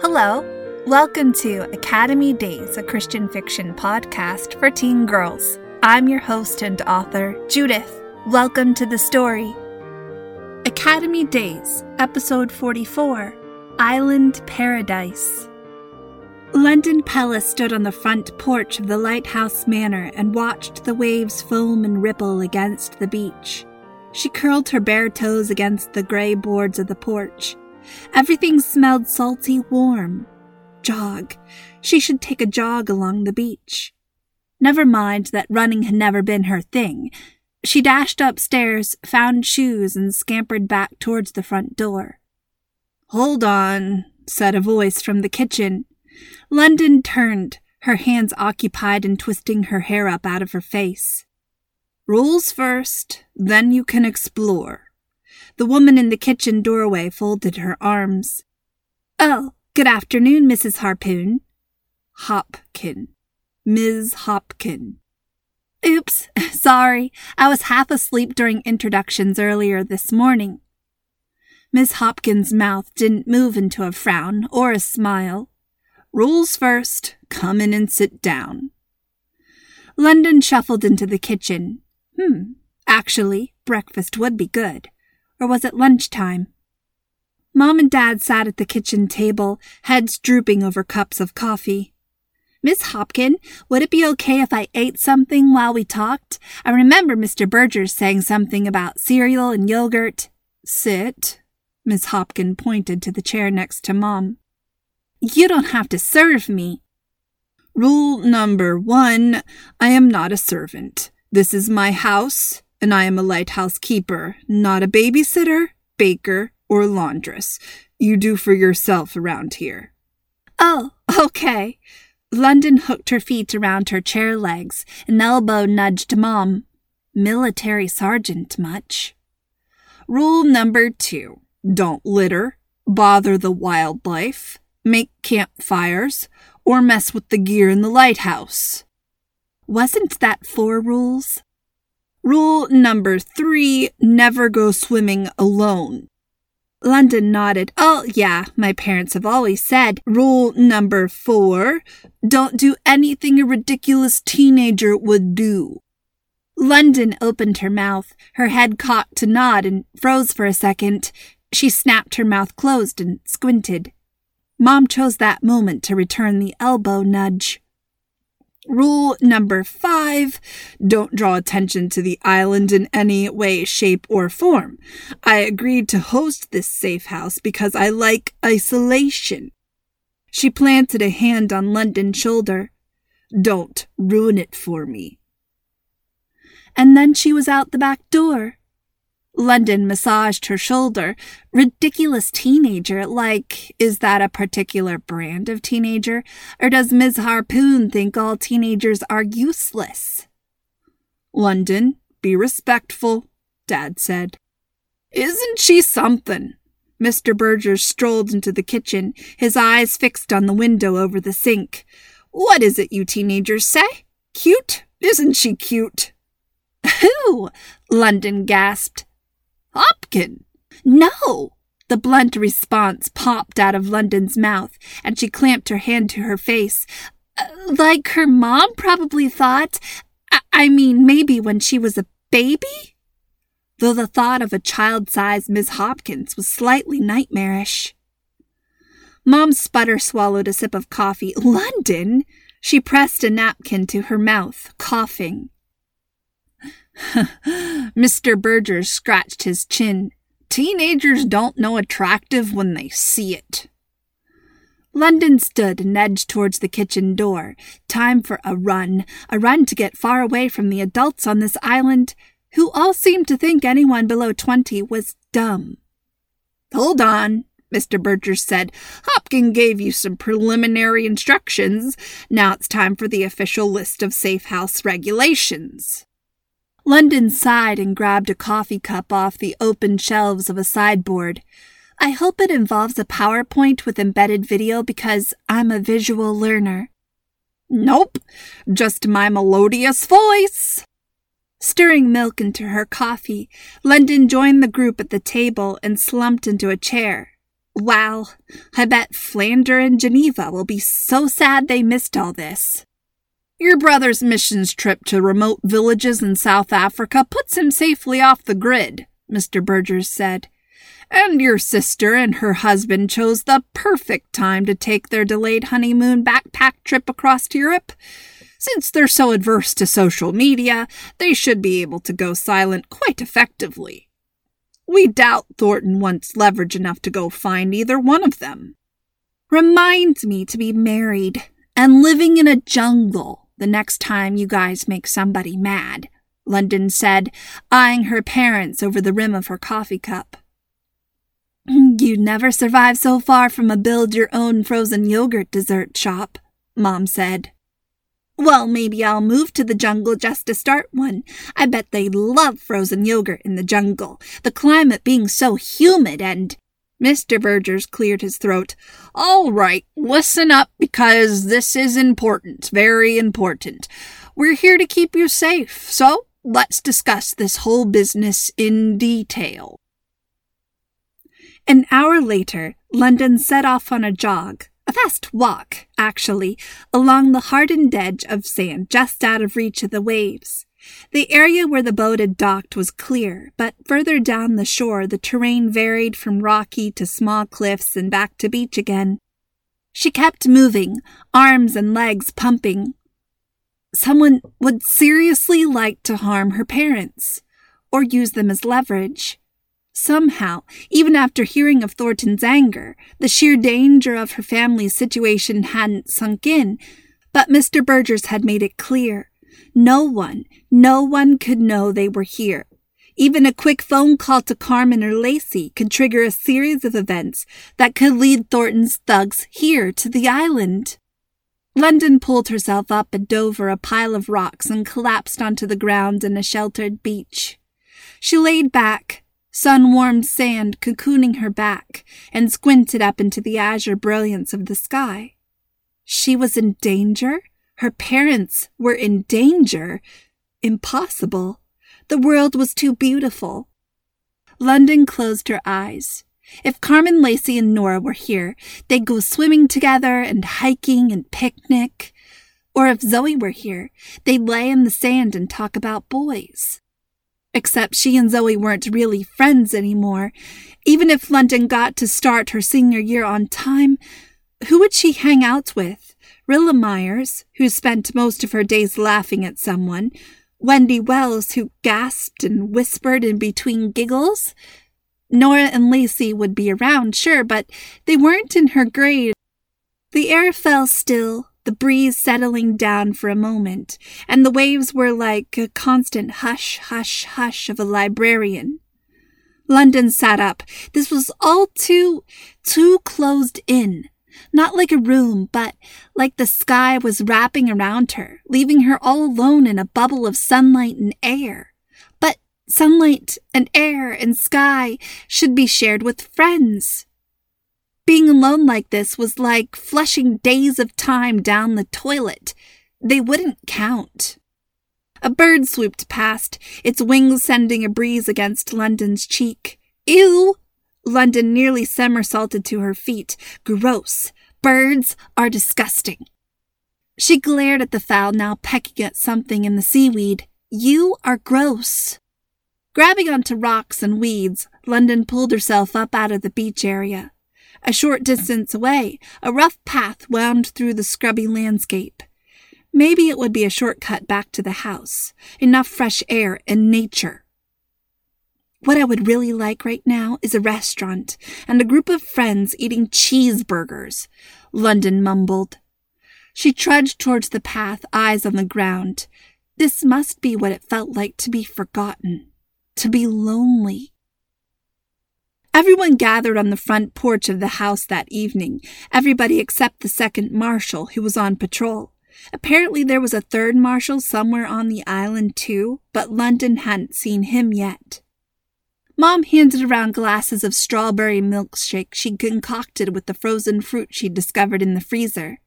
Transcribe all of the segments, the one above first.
Hello. Welcome to Academy Days, a Christian fiction podcast for teen girls. I'm your host and author, Judith. Welcome to the story. Academy Days, Episode 44 Island Paradise. London Pella stood on the front porch of the Lighthouse Manor and watched the waves foam and ripple against the beach. She curled her bare toes against the gray boards of the porch. Everything smelled salty warm. Jog. She should take a jog along the beach. Never mind that running had never been her thing. She dashed upstairs, found shoes, and scampered back towards the front door. Hold on, said a voice from the kitchen. London turned, her hands occupied in twisting her hair up out of her face. Rules first, then you can explore. The woman in the kitchen doorway folded her arms. Oh, good afternoon, Mrs. Harpoon. Hopkin. Ms. Hopkin. Oops, sorry. I was half asleep during introductions earlier this morning. Miss Hopkin's mouth didn't move into a frown or a smile. Rules first. Come in and sit down. London shuffled into the kitchen. Hmm, actually, breakfast would be good. Or was it lunchtime? Mom and Dad sat at the kitchen table, heads drooping over cups of coffee. Miss Hopkin, would it be okay if I ate something while we talked? I remember Mr. Burgers saying something about cereal and yogurt. Sit. Miss Hopkin pointed to the chair next to Mom. You don't have to serve me. Rule number one I am not a servant. This is my house, and I am a lighthouse keeper, not a babysitter, baker, or laundress. You do for yourself around here. Oh, okay. London hooked her feet around her chair legs and elbow nudged Mom. Military sergeant much. Rule number two don't litter, bother the wildlife, make campfires, or mess with the gear in the lighthouse. Wasn't that four rules? Rule number three never go swimming alone. London nodded. Oh, yeah, my parents have always said. Rule number four don't do anything a ridiculous teenager would do. London opened her mouth, her head cocked to nod and froze for a second. She snapped her mouth closed and squinted. Mom chose that moment to return the elbow nudge. Rule number five don't draw attention to the island in any way, shape, or form. I agreed to host this safe house because I like isolation. She planted a hand on London's shoulder. Don't ruin it for me. And then she was out the back door. London massaged her shoulder. Ridiculous teenager, like, is that a particular brand of teenager? Or does Ms. Harpoon think all teenagers are useless? London, be respectful, Dad said. Isn't she something? Mr. Burgers strolled into the kitchen, his eyes fixed on the window over the sink. What is it you teenagers say? Cute? Isn't she cute? Who? London gasped. Hopkin! No! The blunt response popped out of London's mouth, and she clamped her hand to her face. Uh, like her mom probably thought. I-, mean, maybe when she was a baby? Though the thought of a child sized Miss Hopkins was slightly nightmarish. Mom sputter swallowed a sip of coffee. London! She pressed a napkin to her mouth, coughing. Mr. Burgers scratched his chin. Teenagers don't know attractive when they see it. London stood and edged towards the kitchen door. Time for a run, a run to get far away from the adults on this island, who all seemed to think anyone below twenty was dumb. Hold on, Mr. Burgers said. Hopkin gave you some preliminary instructions. Now it's time for the official list of safe house regulations. London sighed and grabbed a coffee cup off the open shelves of a sideboard. I hope it involves a PowerPoint with embedded video because I'm a visual learner. Nope, just my melodious voice. Stirring milk into her coffee, London joined the group at the table and slumped into a chair. Wow, I bet Flander and Geneva will be so sad they missed all this. Your brother's missions trip to remote villages in South Africa puts him safely off the grid, Mr. Burgers said. And your sister and her husband chose the perfect time to take their delayed honeymoon backpack trip across Europe. Since they're so adverse to social media, they should be able to go silent quite effectively. We doubt Thornton wants leverage enough to go find either one of them. Reminds me to be married and living in a jungle the next time you guys make somebody mad, London said, eyeing her parents over the rim of her coffee cup. Mm, you'd never survive so far from a build your own frozen yogurt dessert shop, Mom said. Well, maybe I'll move to the jungle just to start one. I bet they love frozen yogurt in the jungle, the climate being so humid and. Mr. Burgers cleared his throat. All right, listen up because this is important, very important. We're here to keep you safe, so let's discuss this whole business in detail. An hour later, London set off on a jog, a fast walk, actually, along the hardened edge of sand just out of reach of the waves. The area where the boat had docked was clear, but further down the shore the terrain varied from rocky to small cliffs and back to beach again. She kept moving, arms and legs pumping. Someone would seriously like to harm her parents, or use them as leverage. Somehow, even after hearing of Thornton's anger, the sheer danger of her family's situation hadn't sunk in. But Mr. Burgers had made it clear. No one, no one could know they were here. Even a quick phone call to Carmen or Lacey could trigger a series of events that could lead Thornton's thugs here to the island. London pulled herself up and over a pile of rocks and collapsed onto the ground in a sheltered beach. She laid back, sun warmed sand cocooning her back, and squinted up into the azure brilliance of the sky. She was in danger? Her parents were in danger? Impossible. The world was too beautiful. London closed her eyes. If Carmen Lacey and Nora were here, they'd go swimming together and hiking and picnic. Or if Zoe were here, they'd lay in the sand and talk about boys. Except she and Zoe weren't really friends anymore. Even if London got to start her senior year on time, who would she hang out with? Rilla Myers, who spent most of her days laughing at someone, Wendy Wells, who gasped and whispered in between giggles. Nora and Lacey would be around, sure, but they weren't in her grade. The air fell still, the breeze settling down for a moment, and the waves were like a constant hush, hush, hush of a librarian. London sat up. This was all too, too closed in. Not like a room, but like the sky was wrapping around her, leaving her all alone in a bubble of sunlight and air. But sunlight and air and sky should be shared with friends. Being alone like this was like flushing days of time down the toilet. They wouldn't count. A bird swooped past, its wings sending a breeze against London's cheek. Ew! London nearly somersaulted to her feet. Gross. Birds are disgusting. She glared at the fowl now pecking at something in the seaweed. You are gross. Grabbing onto rocks and weeds, London pulled herself up out of the beach area. A short distance away, a rough path wound through the scrubby landscape. Maybe it would be a shortcut back to the house, enough fresh air and nature. What I would really like right now is a restaurant and a group of friends eating cheeseburgers, London mumbled. She trudged towards the path, eyes on the ground. This must be what it felt like to be forgotten, to be lonely. Everyone gathered on the front porch of the house that evening, everybody except the second marshal, who was on patrol. Apparently, there was a third marshal somewhere on the island, too, but London hadn't seen him yet. Mom handed around glasses of strawberry milkshake she'd concocted with the frozen fruit she'd discovered in the freezer.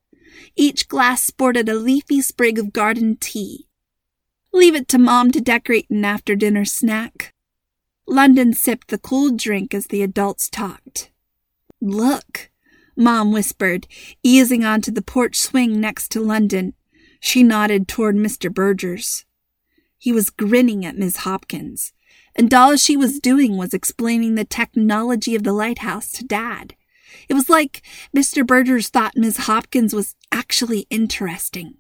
Each glass sported a leafy sprig of garden tea. Leave it to Mom to decorate an after dinner snack. London sipped the cool drink as the adults talked. Look, Mom whispered, easing onto the porch swing next to London. She nodded toward Mr. Burgers. He was grinning at Miss Hopkins, and all she was doing was explaining the technology of the lighthouse to Dad. It was like Mr. Burgers thought Miss Hopkins was actually interesting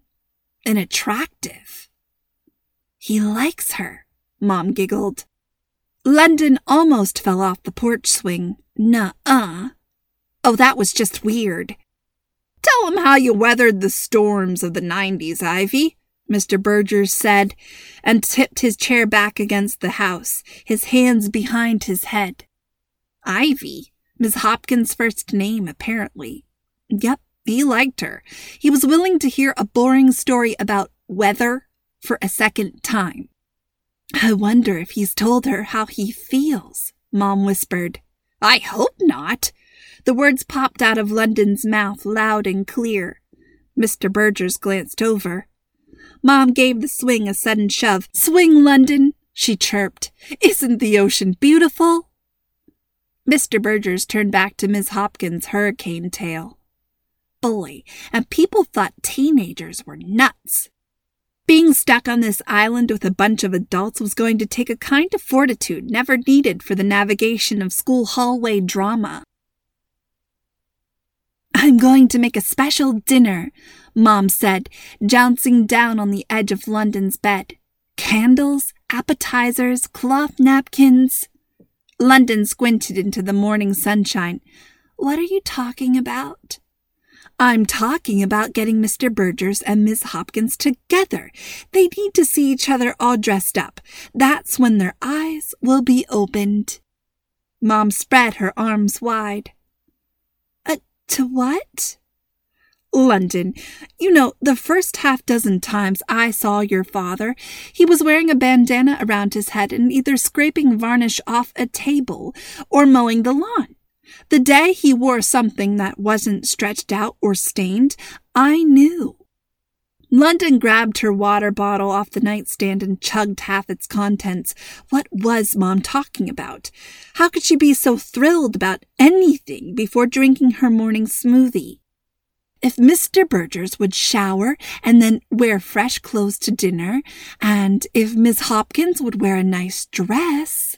and attractive. He likes her, Mom giggled. London almost fell off the porch swing. Nuh-uh. Oh, that was just weird. Tell him how you weathered the storms of the 90s, Ivy, Mr. Burgers said, and tipped his chair back against the house, his hands behind his head. Ivy, Miss Hopkins' first name, apparently. Yep, he liked her. He was willing to hear a boring story about weather for a second time. I wonder if he's told her how he feels, Mom whispered. I hope not. The words popped out of London's mouth loud and clear. Mr. Burgers glanced over. Mom gave the swing a sudden shove. Swing, London, she chirped. Isn't the ocean beautiful? Mr. Burgers turned back to Miss Hopkins' hurricane tale. Bully, and people thought teenagers were nuts. Being stuck on this island with a bunch of adults was going to take a kind of fortitude never needed for the navigation of school hallway drama. I'm going to make a special dinner, Mom said, jouncing down on the edge of London's bed. Candles, appetizers, cloth napkins. London squinted into the morning sunshine. What are you talking about? I'm talking about getting Mr. Burgers and Miss Hopkins together. They need to see each other all dressed up. That's when their eyes will be opened. Mom spread her arms wide. To what? London. You know, the first half dozen times I saw your father, he was wearing a bandana around his head and either scraping varnish off a table or mowing the lawn. The day he wore something that wasn't stretched out or stained, I knew. London grabbed her water bottle off the nightstand and chugged half its contents. What was Mom talking about? How could she be so thrilled about anything before drinking her morning smoothie? If Mr. Burgers would shower and then wear fresh clothes to dinner, and if Miss Hopkins would wear a nice dress,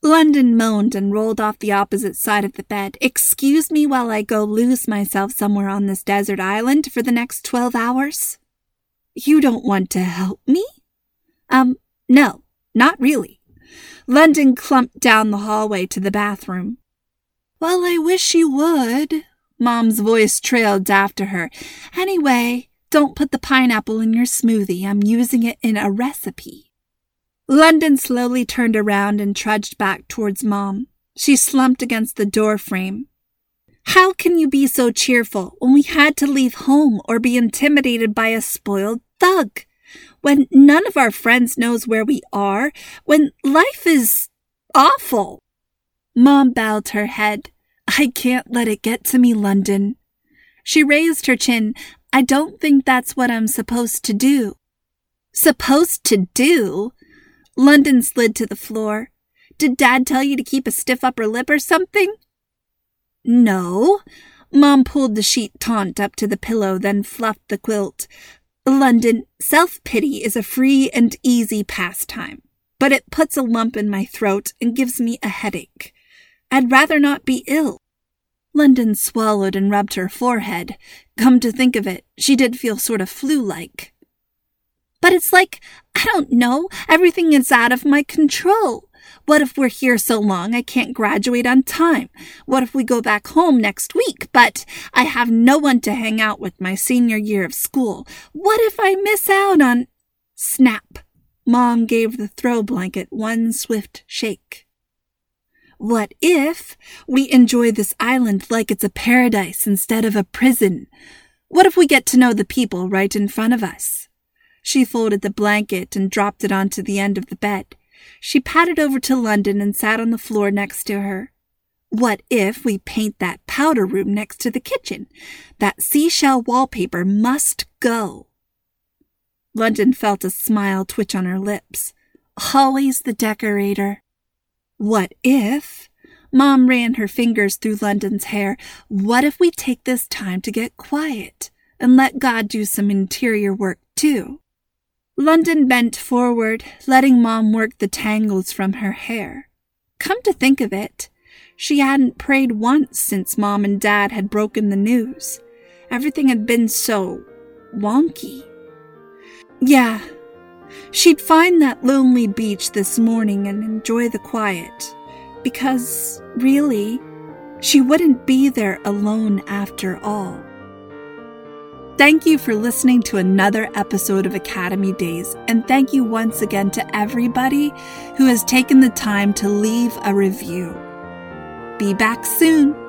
London moaned and rolled off the opposite side of the bed. Excuse me while I go lose myself somewhere on this desert island for the next twelve hours? You don't want to help me? Um, no, not really. London clumped down the hallway to the bathroom. Well, I wish you would. Mom's voice trailed after her. Anyway, don't put the pineapple in your smoothie. I'm using it in a recipe. London slowly turned around and trudged back towards Mom. She slumped against the door frame. How can you be so cheerful when we had to leave home or be intimidated by a spoiled thug? When none of our friends knows where we are? When life is awful? Mom bowed her head. I can't let it get to me, London. She raised her chin. I don't think that's what I'm supposed to do. Supposed to do? London slid to the floor. Did Dad tell you to keep a stiff upper lip or something? No. Mom pulled the sheet taunt up to the pillow, then fluffed the quilt. London, self pity is a free and easy pastime, but it puts a lump in my throat and gives me a headache. I'd rather not be ill. London swallowed and rubbed her forehead. Come to think of it, she did feel sort of flu like. But it's like, I don't know, everything is out of my control. What if we're here so long I can't graduate on time? What if we go back home next week, but I have no one to hang out with my senior year of school? What if I miss out on. Snap! Mom gave the throw blanket one swift shake. What if we enjoy this island like it's a paradise instead of a prison? What if we get to know the people right in front of us? She folded the blanket and dropped it onto the end of the bed. She padded over to London and sat on the floor next to her. What if we paint that powder room next to the kitchen? That seashell wallpaper must go. London felt a smile twitch on her lips. Always the decorator. What if? Mom ran her fingers through London's hair. What if we take this time to get quiet and let God do some interior work too? London bent forward, letting Mom work the tangles from her hair. Come to think of it, she hadn't prayed once since Mom and Dad had broken the news. Everything had been so wonky. Yeah, she'd find that lonely beach this morning and enjoy the quiet, because, really, she wouldn't be there alone after all. Thank you for listening to another episode of Academy Days, and thank you once again to everybody who has taken the time to leave a review. Be back soon.